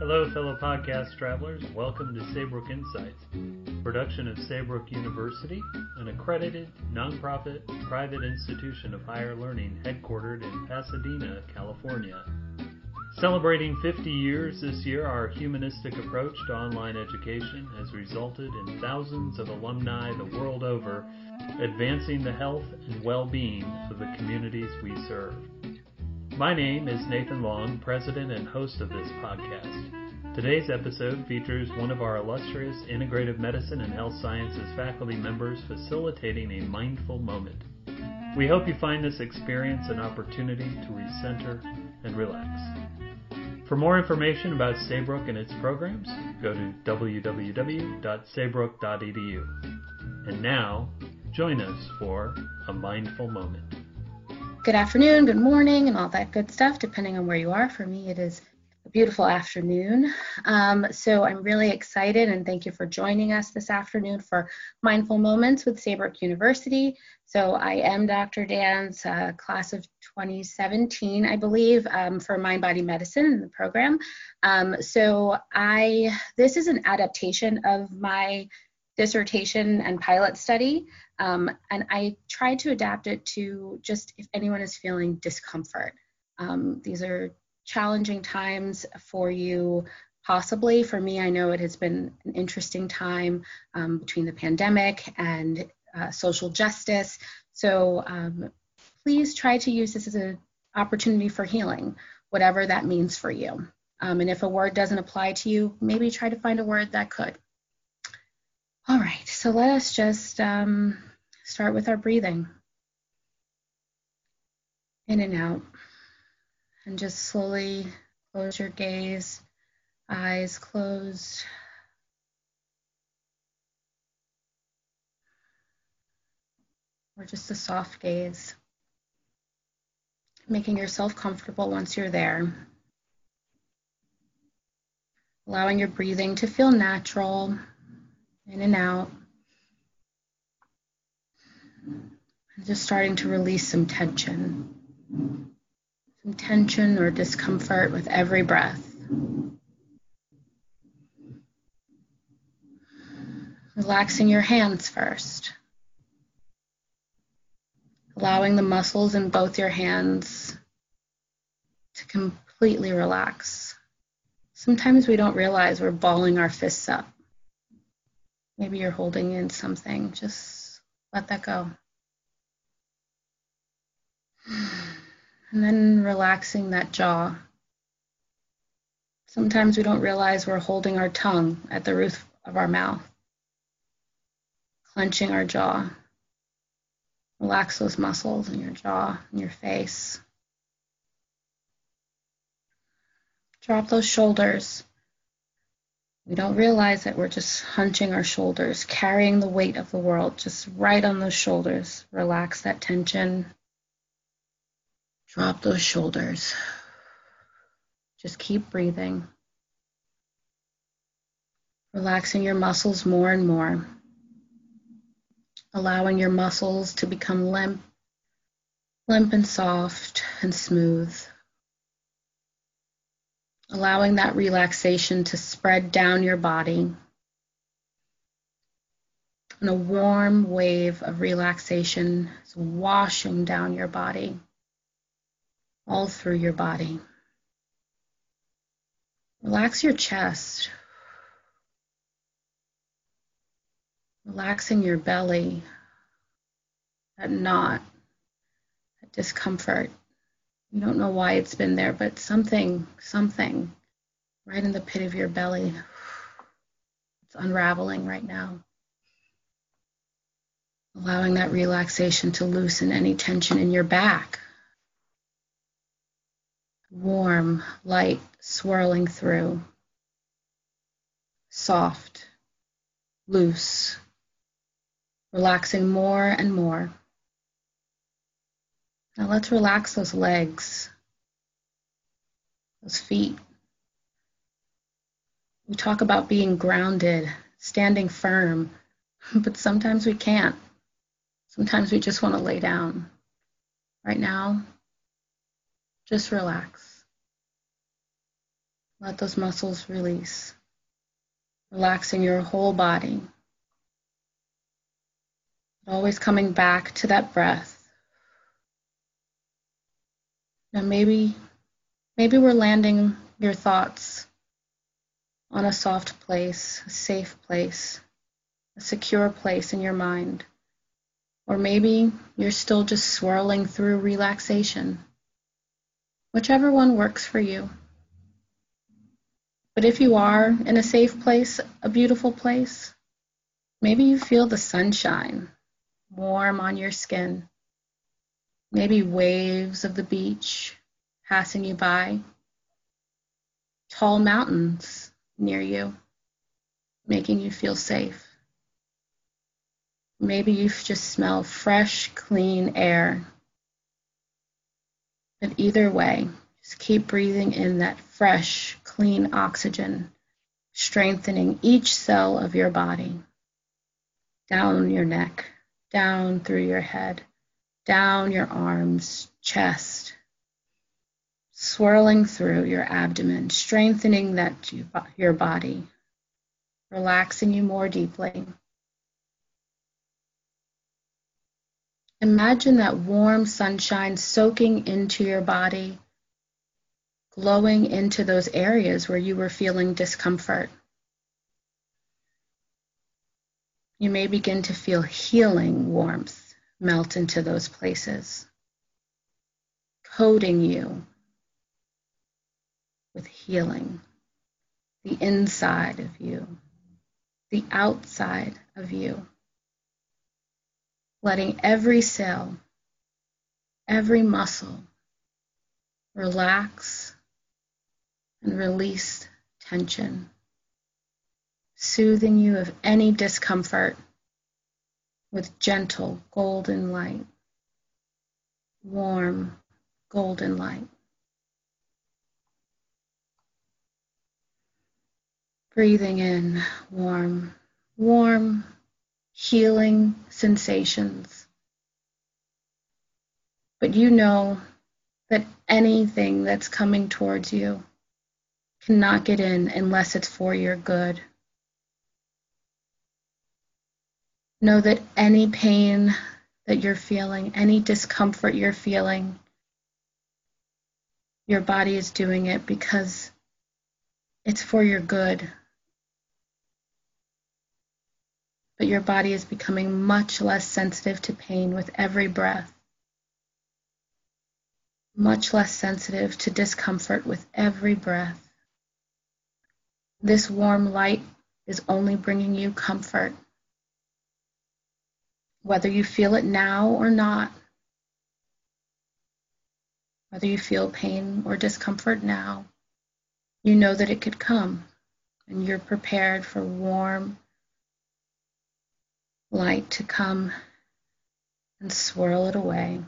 Hello, fellow podcast travelers. Welcome to Saybrook Insights, production of Saybrook University, an accredited, nonprofit, private institution of higher learning headquartered in Pasadena, California. Celebrating 50 years this year, our humanistic approach to online education has resulted in thousands of alumni the world over advancing the health and well-being of the communities we serve. My name is Nathan Long, president and host of this podcast. Today's episode features one of our illustrious integrative medicine and health sciences faculty members facilitating a mindful moment. We hope you find this experience an opportunity to recenter and relax. For more information about Saybrook and its programs, go to www.saybrook.edu. And now, join us for a mindful moment good afternoon, good morning, and all that good stuff, depending on where you are. For me, it is a beautiful afternoon. Um, so I'm really excited and thank you for joining us this afternoon for Mindful Moments with Saybrook University. So I am Dr. Dance uh, class of 2017, I believe, um, for Mind Body Medicine in the program. Um, so I this is an adaptation of my dissertation and pilot study. Um, and I tried to adapt it to just if anyone is feeling discomfort. Um, these are challenging times for you, possibly. For me, I know it has been an interesting time um, between the pandemic and uh, social justice. So um, please try to use this as an opportunity for healing, whatever that means for you. Um, and if a word doesn't apply to you, maybe try to find a word that could. All right, so let us just um, start with our breathing. In and out. And just slowly close your gaze, eyes closed. Or just a soft gaze. Making yourself comfortable once you're there. Allowing your breathing to feel natural in and out. just starting to release some tension. Some tension or discomfort with every breath. Relaxing your hands first. Allowing the muscles in both your hands to completely relax. Sometimes we don't realize we're balling our fists up. Maybe you're holding in something. Just let that go. And then relaxing that jaw. Sometimes we don't realize we're holding our tongue at the roof of our mouth, clenching our jaw. Relax those muscles in your jaw and your face. Drop those shoulders. We don't realize that we're just hunching our shoulders, carrying the weight of the world just right on those shoulders. Relax that tension. Drop those shoulders. Just keep breathing. Relaxing your muscles more and more. Allowing your muscles to become limp, limp and soft and smooth allowing that relaxation to spread down your body. And a warm wave of relaxation is washing down your body, all through your body. Relax your chest. Relaxing your belly, that knot, that discomfort. You don't know why it's been there, but something, something right in the pit of your belly. It's unraveling right now. Allowing that relaxation to loosen any tension in your back. Warm, light swirling through. Soft, loose, relaxing more and more. Now let's relax those legs, those feet. We talk about being grounded, standing firm, but sometimes we can't. Sometimes we just want to lay down. right now, just relax. Let those muscles release, relaxing your whole body. Always coming back to that breath. Now maybe maybe we're landing your thoughts on a soft place, a safe place, a secure place in your mind. Or maybe you're still just swirling through relaxation. Whichever one works for you. But if you are in a safe place, a beautiful place, maybe you feel the sunshine warm on your skin. Maybe waves of the beach passing you by. Tall mountains near you, making you feel safe. Maybe you just smell fresh, clean air. But either way, just keep breathing in that fresh, clean oxygen, strengthening each cell of your body, down your neck, down through your head, down your arms, chest, swirling through your abdomen, strengthening that your body, relaxing you more deeply. Imagine that warm sunshine soaking into your body, glowing into those areas where you were feeling discomfort. You may begin to feel healing warmth melt into those places, coating you with healing, the inside of you, the outside of you letting every cell, every muscle relax and release tension, soothing you of any discomfort with gentle golden light, warm golden light. Breathing in warm, warm healing sensations. But you know that anything that's coming towards you cannot get in unless it's for your good. Know that any pain that you're feeling, any discomfort you're feeling, your body is doing it because it's for your good. but your body is becoming much less sensitive to pain with every breath, much less sensitive to discomfort with every breath. This warm light is only bringing you comfort. Whether you feel it now or not, whether you feel pain or discomfort now, you know that it could come and you're prepared for warm, light to come and swirl it away.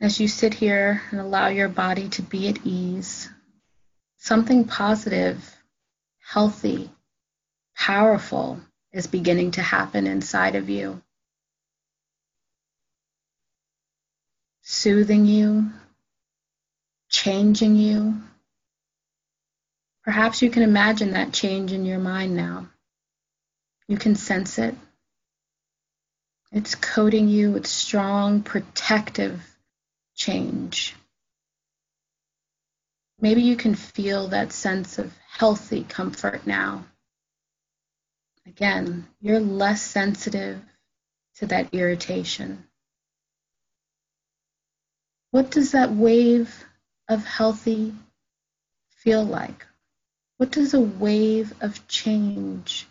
As you sit here and allow your body to be at ease, something positive, healthy, powerful is beginning to happen inside of you. Soothing you, changing you, Perhaps you can imagine that change in your mind now. You can sense it. It's coating you with strong, protective change. Maybe you can feel that sense of healthy comfort now. Again, you're less sensitive to that irritation. What does that wave of healthy feel like? What does a wave of change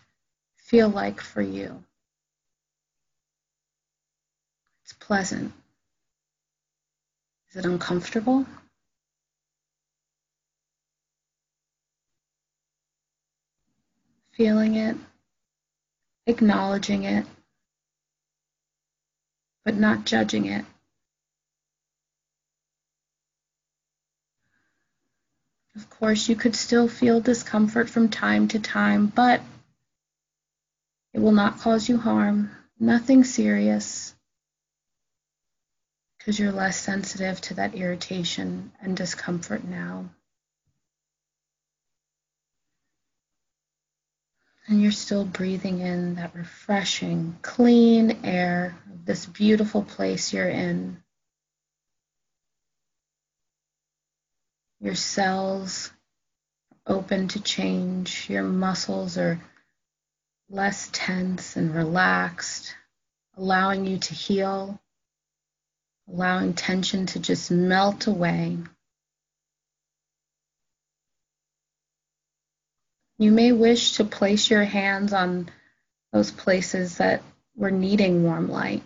feel like for you? It's pleasant. Is it uncomfortable? Feeling it, acknowledging it, but not judging it. Of course, you could still feel discomfort from time to time, but it will not cause you harm. Nothing serious because you're less sensitive to that irritation and discomfort now. And you're still breathing in that refreshing, clean air of this beautiful place you're in. Your cells open to change. Your muscles are less tense and relaxed, allowing you to heal, allowing tension to just melt away. You may wish to place your hands on those places that were needing warm light.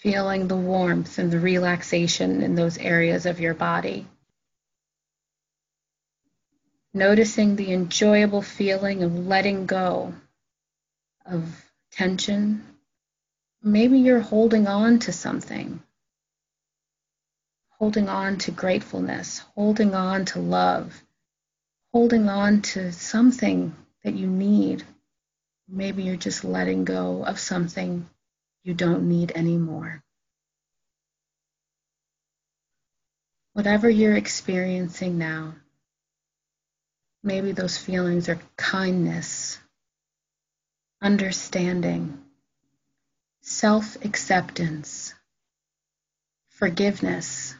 Feeling the warmth and the relaxation in those areas of your body. Noticing the enjoyable feeling of letting go of tension. Maybe you're holding on to something holding on to gratefulness, holding on to love, holding on to something that you need. Maybe you're just letting go of something you don't need anymore. Whatever you're experiencing now, maybe those feelings are kindness, understanding, self acceptance, forgiveness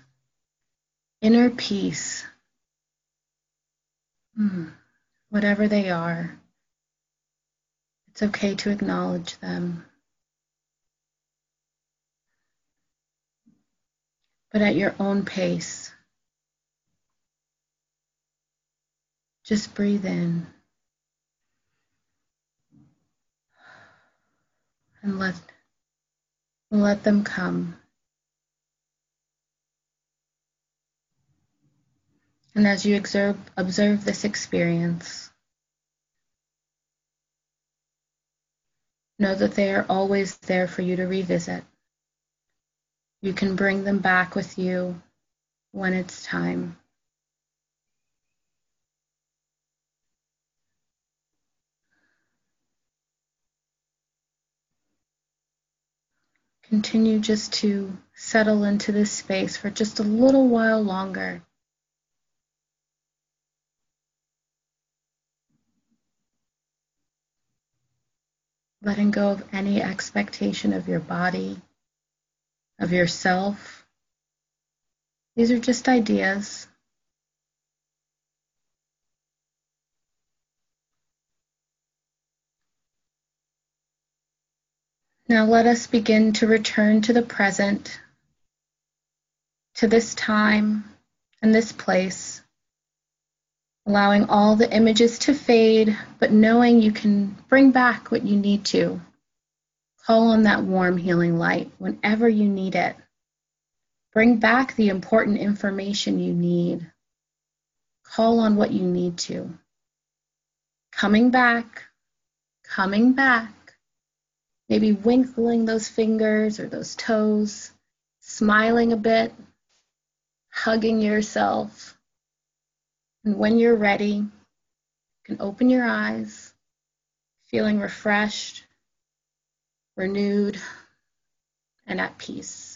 inner peace, hmm, whatever they are, it's okay to acknowledge them. But at your own pace, just breathe in and let, let them come. And as you observe, observe this experience, know that they are always there for you to revisit. You can bring them back with you when it's time. Continue just to settle into this space for just a little while longer. Letting go of any expectation of your body, of yourself. These are just ideas. Now let us begin to return to the present, to this time and this place allowing all the images to fade, but knowing you can bring back what you need to. Call on that warm healing light whenever you need it. Bring back the important information you need. Call on what you need to. Coming back, coming back. Maybe winkling those fingers or those toes, smiling a bit, hugging yourself and when you're ready, you can open your eyes, feeling refreshed, renewed, and at peace.